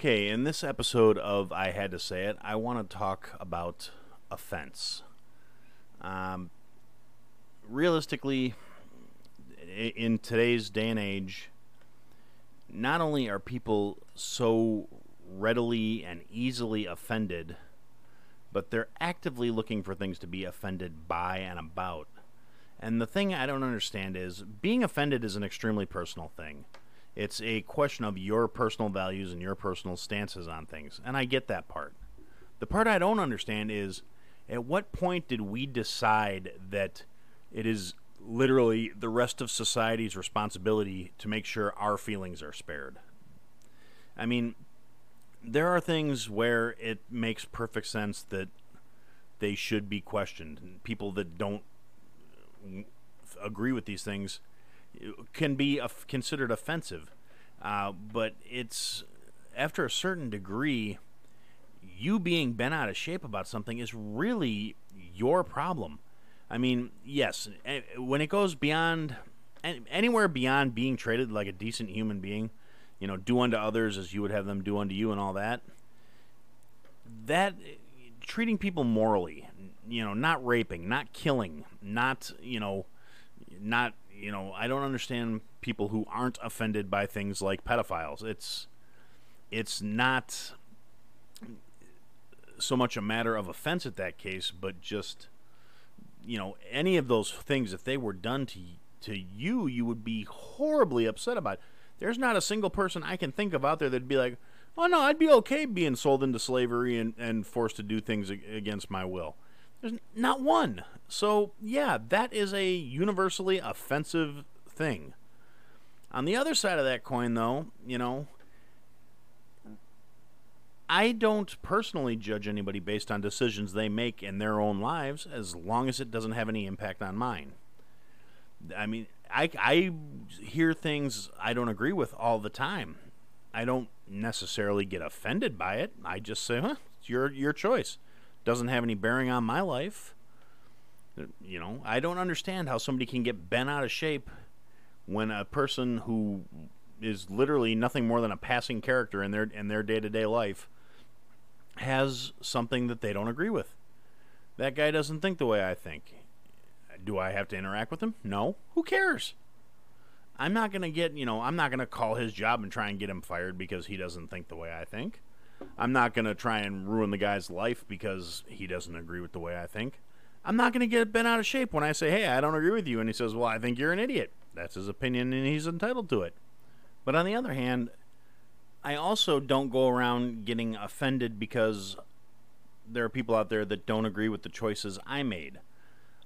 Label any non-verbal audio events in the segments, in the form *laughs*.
Okay, in this episode of I Had to Say It, I want to talk about offense. Um, realistically, in today's day and age, not only are people so readily and easily offended, but they're actively looking for things to be offended by and about. And the thing I don't understand is being offended is an extremely personal thing. It's a question of your personal values and your personal stances on things. And I get that part. The part I don't understand is at what point did we decide that it is literally the rest of society's responsibility to make sure our feelings are spared? I mean, there are things where it makes perfect sense that they should be questioned. People that don't agree with these things can be considered offensive. Uh, but it's after a certain degree, you being bent out of shape about something is really your problem. I mean, yes, when it goes beyond anywhere beyond being treated like a decent human being, you know, do unto others as you would have them do unto you and all that. That treating people morally, you know, not raping, not killing, not, you know, not you know, I don't understand people who aren't offended by things like pedophiles. It's it's not so much a matter of offense at that case, but just you know, any of those things if they were done to to you, you would be horribly upset about. It. There's not a single person I can think of out there that'd be like, "Oh no, I'd be okay being sold into slavery and and forced to do things against my will." There's not one. So, yeah, that is a universally offensive thing. On the other side of that coin, though, you know, I don't personally judge anybody based on decisions they make in their own lives as long as it doesn't have any impact on mine. I mean, I, I hear things I don't agree with all the time. I don't necessarily get offended by it. I just say, huh, it's your, your choice doesn't have any bearing on my life. You know, I don't understand how somebody can get bent out of shape when a person who is literally nothing more than a passing character in their in their day-to-day life has something that they don't agree with. That guy doesn't think the way I think. Do I have to interact with him? No. Who cares? I'm not going to get, you know, I'm not going to call his job and try and get him fired because he doesn't think the way I think. I'm not going to try and ruin the guy's life because he doesn't agree with the way I think. I'm not going to get bent out of shape when I say, hey, I don't agree with you. And he says, well, I think you're an idiot. That's his opinion and he's entitled to it. But on the other hand, I also don't go around getting offended because there are people out there that don't agree with the choices I made.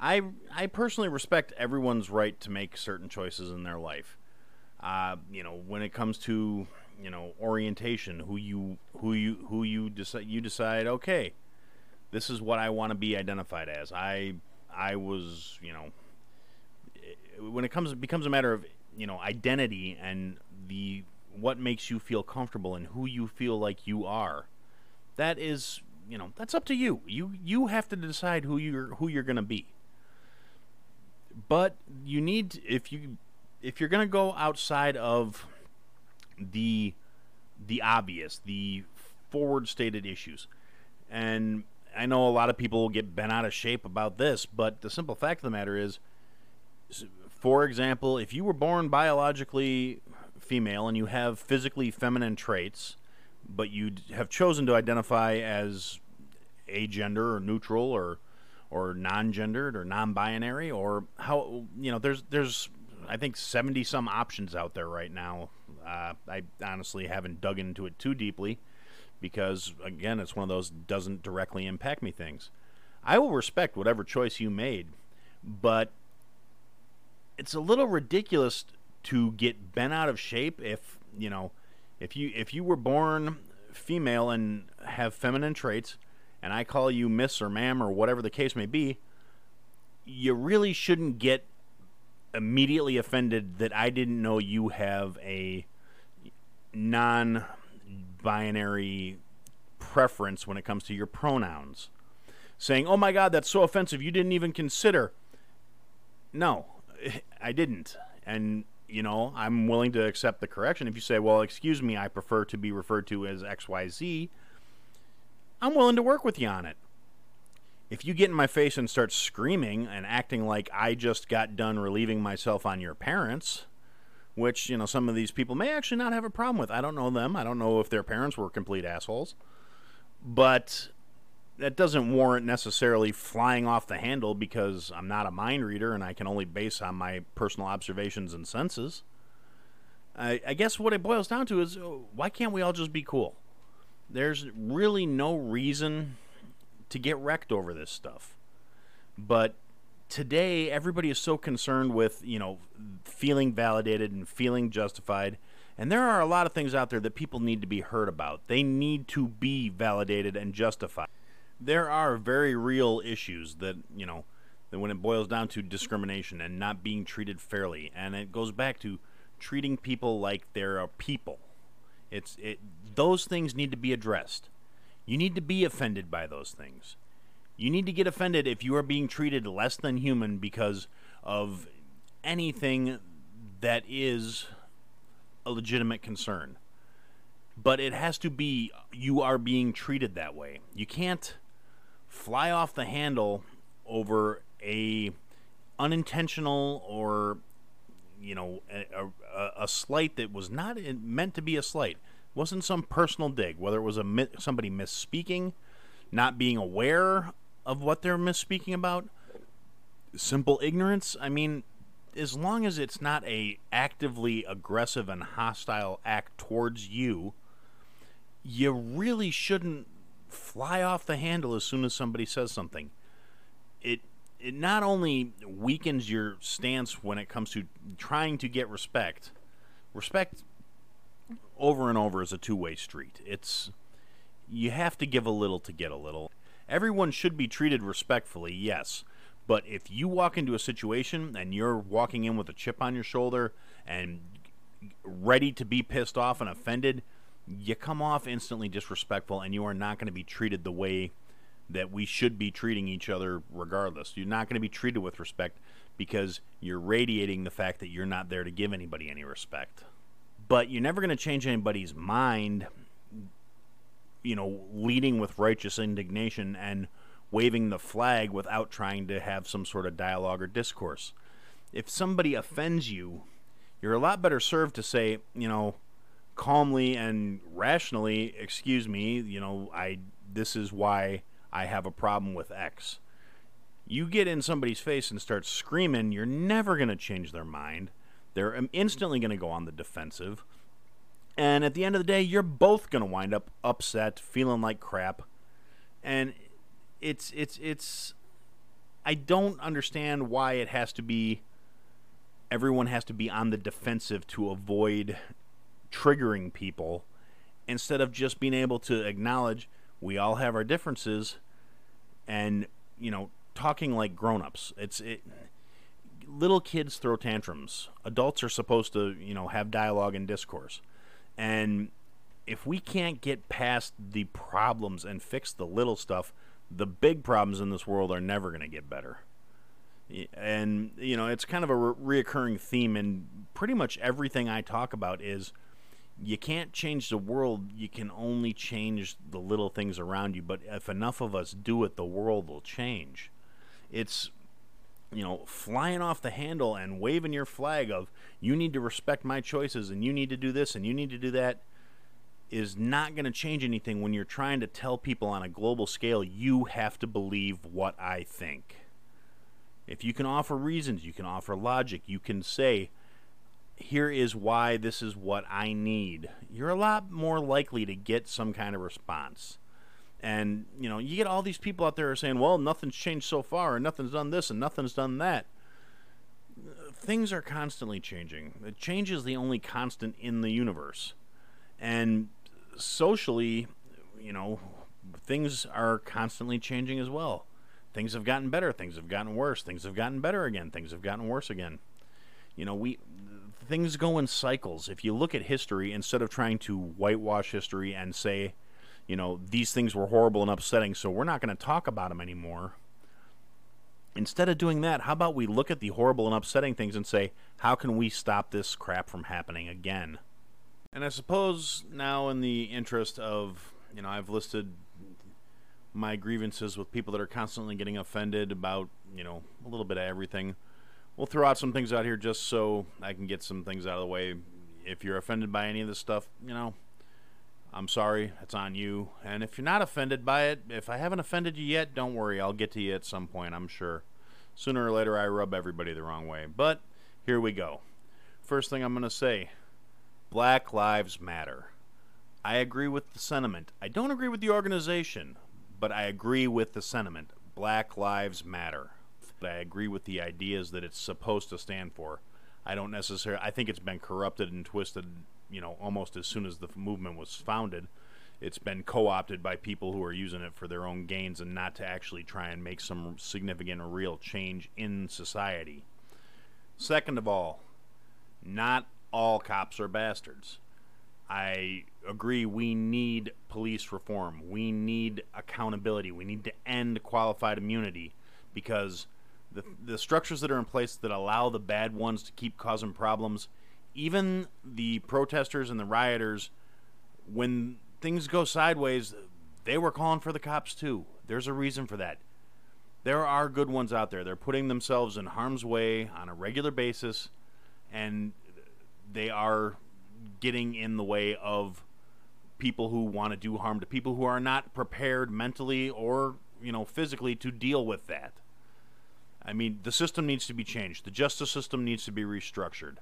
I, I personally respect everyone's right to make certain choices in their life. Uh, you know, when it comes to you know orientation who you who you who you decide you decide okay this is what I want to be identified as. I I was you know when it comes it becomes a matter of you know identity and the what makes you feel comfortable and who you feel like you are that is you know that's up to you. You you have to decide who you're who you're going to be. But you need if you if you're going to go outside of the the obvious, the forward stated issues. And I know a lot of people get bent out of shape about this, but the simple fact of the matter is, for example, if you were born biologically female and you have physically feminine traits, but you have chosen to identify as agender or neutral or or non-gendered or non-binary or how you know there's there's I think 70 some options out there right now. Uh, I honestly haven't dug into it too deeply because, again, it's one of those doesn't directly impact me things. I will respect whatever choice you made, but it's a little ridiculous to get bent out of shape if you know if you if you were born female and have feminine traits and I call you miss or ma'am or whatever the case may be, you really shouldn't get immediately offended that I didn't know you have a non binary preference when it comes to your pronouns. Saying, oh my God, that's so offensive, you didn't even consider. No, *laughs* I didn't. And you know, I'm willing to accept the correction. If you say, well, excuse me, I prefer to be referred to as XYZ, I'm willing to work with you on it. If you get in my face and start screaming and acting like I just got done relieving myself on your parents, which, you know, some of these people may actually not have a problem with. I don't know them. I don't know if their parents were complete assholes. But that doesn't warrant necessarily flying off the handle because I'm not a mind reader and I can only base on my personal observations and senses. I, I guess what it boils down to is uh, why can't we all just be cool? There's really no reason to get wrecked over this stuff. But today, everybody is so concerned with, you know, feeling validated and feeling justified. And there are a lot of things out there that people need to be heard about. They need to be validated and justified there are very real issues that you know that when it boils down to discrimination and not being treated fairly, and it goes back to treating people like they're a people. It's it those things need to be addressed. You need to be offended by those things. You need to get offended if you are being treated less than human because of anything that is a legitimate concern. But it has to be you are being treated that way. You can't fly off the handle over a unintentional or you know a, a, a slight that was not meant to be a slight it wasn't some personal dig whether it was a somebody misspeaking not being aware of what they're misspeaking about simple ignorance i mean as long as it's not a actively aggressive and hostile act towards you you really shouldn't fly off the handle as soon as somebody says something. It it not only weakens your stance when it comes to trying to get respect. Respect over and over is a two-way street. It's you have to give a little to get a little. Everyone should be treated respectfully, yes. But if you walk into a situation and you're walking in with a chip on your shoulder and ready to be pissed off and offended, you come off instantly disrespectful and you are not going to be treated the way that we should be treating each other regardless. You're not going to be treated with respect because you're radiating the fact that you're not there to give anybody any respect. But you're never going to change anybody's mind, you know, leading with righteous indignation and waving the flag without trying to have some sort of dialogue or discourse. If somebody offends you, you're a lot better served to say, you know, calmly and rationally, excuse me, you know, I this is why I have a problem with X. You get in somebody's face and start screaming, you're never going to change their mind. They're um, instantly going to go on the defensive. And at the end of the day, you're both going to wind up upset, feeling like crap. And it's it's it's I don't understand why it has to be everyone has to be on the defensive to avoid triggering people instead of just being able to acknowledge we all have our differences and you know talking like grown-ups. It's it little kids throw tantrums. Adults are supposed to you know have dialogue and discourse and if we can't get past the problems and fix the little stuff the big problems in this world are never going to get better and you know it's kind of a re- reoccurring theme and pretty much everything i talk about is you can't change the world. You can only change the little things around you. But if enough of us do it, the world will change. It's, you know, flying off the handle and waving your flag of, you need to respect my choices and you need to do this and you need to do that is not going to change anything when you're trying to tell people on a global scale, you have to believe what I think. If you can offer reasons, you can offer logic, you can say, here is why this is what I need, you're a lot more likely to get some kind of response. And, you know, you get all these people out there saying, well, nothing's changed so far, and nothing's done this, and nothing's done that. Things are constantly changing. Change is the only constant in the universe. And socially, you know, things are constantly changing as well. Things have gotten better, things have gotten worse, things have gotten better again, things have gotten worse again. You know, we things go in cycles. If you look at history, instead of trying to whitewash history and say, you know, these things were horrible and upsetting, so we're not going to talk about them anymore. Instead of doing that, how about we look at the horrible and upsetting things and say, how can we stop this crap from happening again? And I suppose now, in the interest of, you know, I've listed my grievances with people that are constantly getting offended about, you know, a little bit of everything. We'll throw out some things out here just so I can get some things out of the way. If you're offended by any of this stuff, you know, I'm sorry, it's on you. And if you're not offended by it, if I haven't offended you yet, don't worry, I'll get to you at some point, I'm sure. Sooner or later, I rub everybody the wrong way. But here we go. First thing I'm going to say Black Lives Matter. I agree with the sentiment. I don't agree with the organization, but I agree with the sentiment. Black Lives Matter. I agree with the ideas that it's supposed to stand for. I don't necessarily. I think it's been corrupted and twisted you know, almost as soon as the movement was founded. It's been co opted by people who are using it for their own gains and not to actually try and make some significant or real change in society. Second of all, not all cops are bastards. I agree we need police reform. We need accountability. We need to end qualified immunity because the, the structures that are in place that allow the bad ones to keep causing problems even the protesters and the rioters, when things go sideways, they were calling for the cops too. There's a reason for that. There are good ones out there. They're putting themselves in harm's way on a regular basis, and they are getting in the way of people who want to do harm to people who are not prepared mentally or you know physically to deal with that. I mean, the system needs to be changed. The justice system needs to be restructured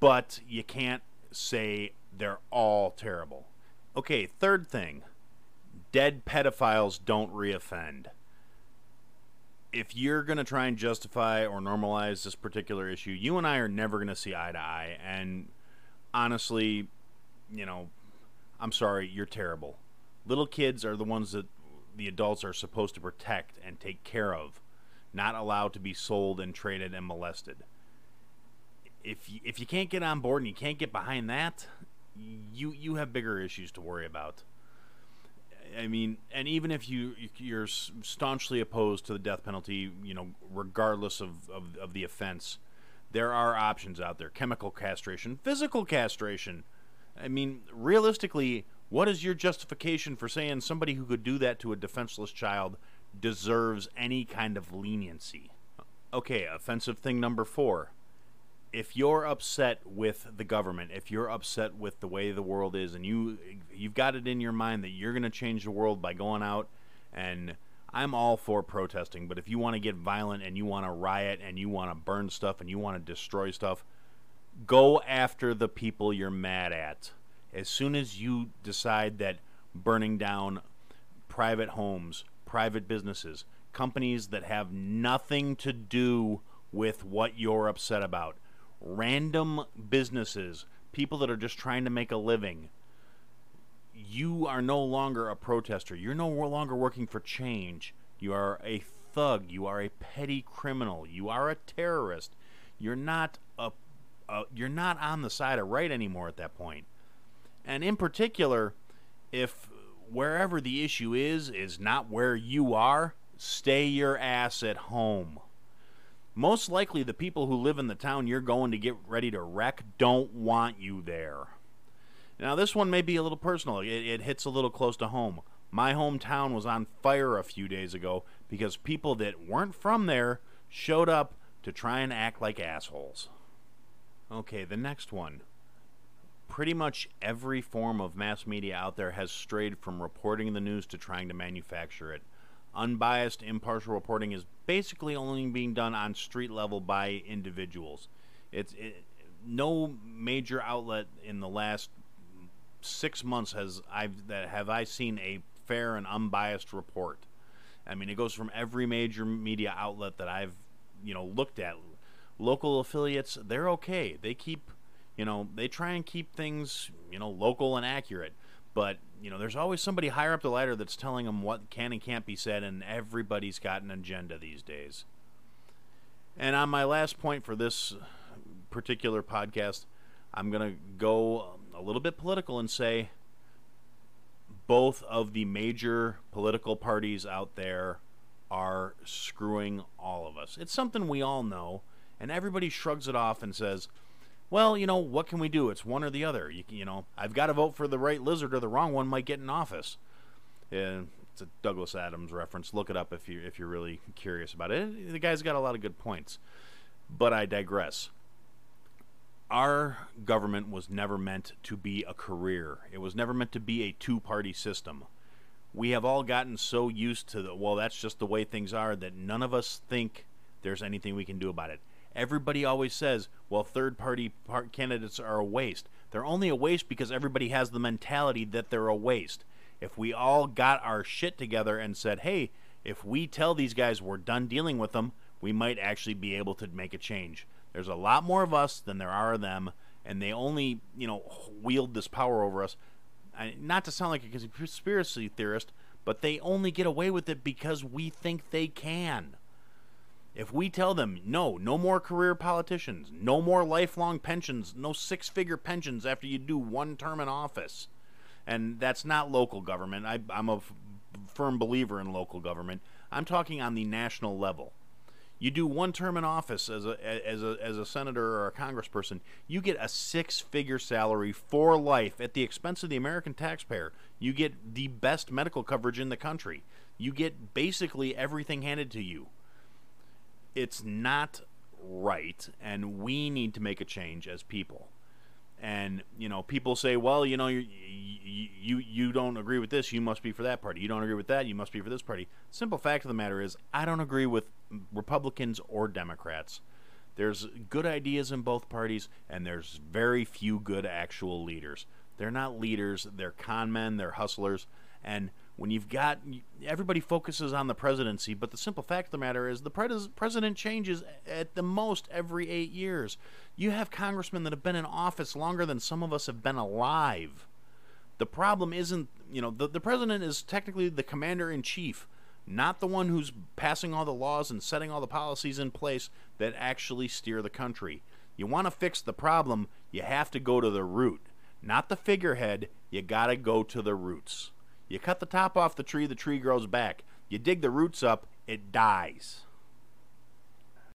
but you can't say they're all terrible. Okay, third thing dead pedophiles don't reoffend. If you're going to try and justify or normalize this particular issue, you and I are never going to see eye to eye. And honestly, you know, I'm sorry, you're terrible. Little kids are the ones that the adults are supposed to protect and take care of, not allowed to be sold and traded and molested if you, if you can't get on board and you can't get behind that, you you have bigger issues to worry about. I mean, and even if you you're staunchly opposed to the death penalty, you know, regardless of, of, of the offense, there are options out there: chemical castration, physical castration. I mean, realistically, what is your justification for saying somebody who could do that to a defenseless child deserves any kind of leniency? Okay, offensive thing number four if you're upset with the government, if you're upset with the way the world is, and you you've got it in your mind that you're going to change the world by going out and I'm all for protesting, but if you want to get violent and you want to riot and you want to burn stuff and you want to destroy stuff, go after the people you're mad at. As soon as you decide that burning down private homes, private businesses, companies that have nothing to do with what you're upset about, random businesses, people that are just trying to make a living, you are no longer a protester. You're no longer working for change. You are a thug. You are a petty criminal. You are a terrorist. You're not a, a you're not on the side of right anymore at that point. And in particular, if wherever the issue is is not where you are, stay your ass at home most likely the people who live in the town you're going to get ready to wreck don't want you there. Now, this one may be a little personal, it, it, hits a little close to home. My hometown was on fire a few days ago because people that weren't from there showed up to try and act like assholes. Okay, the next one. Pretty much every form of mass media out there has strayed from reporting the news to trying to manufacture it unbiased, impartial reporting is basically only being done on street level by individuals. It's it, no major outlet in the last six months has I've that have I seen a fair and unbiased report. I mean, it goes from every major media outlet that I've you know looked at. Local affiliates, they're okay. They keep, you know, they try and keep things you know local and accurate. But you know, there's always somebody higher up the ladder that's telling them what can and can't be said, and everybody's got an agenda these days. And on my last point for this particular podcast, I'm going to go a little bit political and say both of the major political parties out there are screwing all of us. It's something we all know, and everybody shrugs it off and says, well, you know, what can we do? It's one or the other. You, you know, I've got to vote for the right lizard or the wrong one might get in office. It's a Douglas Adams reference. Look it up if you if you're really curious about it. The guy's got a lot of good points. But I digress. Our government was never meant to be a career. It was never meant to be a two-party system. We have all gotten so used to the well, that's just the way things are that none of us think there's anything we can do about it. Everybody always says, well, third party candidates are a waste. They're only a waste because everybody has the mentality that they're a waste. If we all got our shit together and said, hey, if we tell these guys we're done dealing with them, we might actually be able to make a change. There's a lot more of us than there are of them, and they only, you know, wield this power over us. I, not to sound like a conspiracy theorist, but they only get away with it because we think they can. If we tell them, no, no more career politicians, no more lifelong pensions, no six figure pensions after you do one term in office, and that's not local government. I, am a f- firm believer in local government. I'm talking on the national level. You do one term in office as a, as a, as a senator or a congressperson, you get a six figure salary for life at the expense of the American taxpayer. You get the best medical coverage in the country. You get basically everything handed to you it's not right, and we need to make a change as people. And you know, people say, "Well, you know, you you you don't agree with this, you must be for that party. You don't agree with that, you must be for this party." Simple fact of the matter is, I don't agree with Republicans or Democrats. There's good ideas in both parties, and there's very few good actual leaders. They're not leaders; they're con men, they're hustlers, and when you've got everybody focuses on the presidency, but the simple fact of the matter is the pres- president changes at the most every eight years. You have congressmen that have been in office longer than some of us have been alive. The problem isn't, you know, the, the president is technically the commander in chief, not the one who's passing all the laws and setting all the policies in place that actually steer the country. You want to fix the problem, you have to go to the root, not the figurehead. You got to go to the roots. You cut the top off the tree, the tree grows back. You dig the roots up, it dies.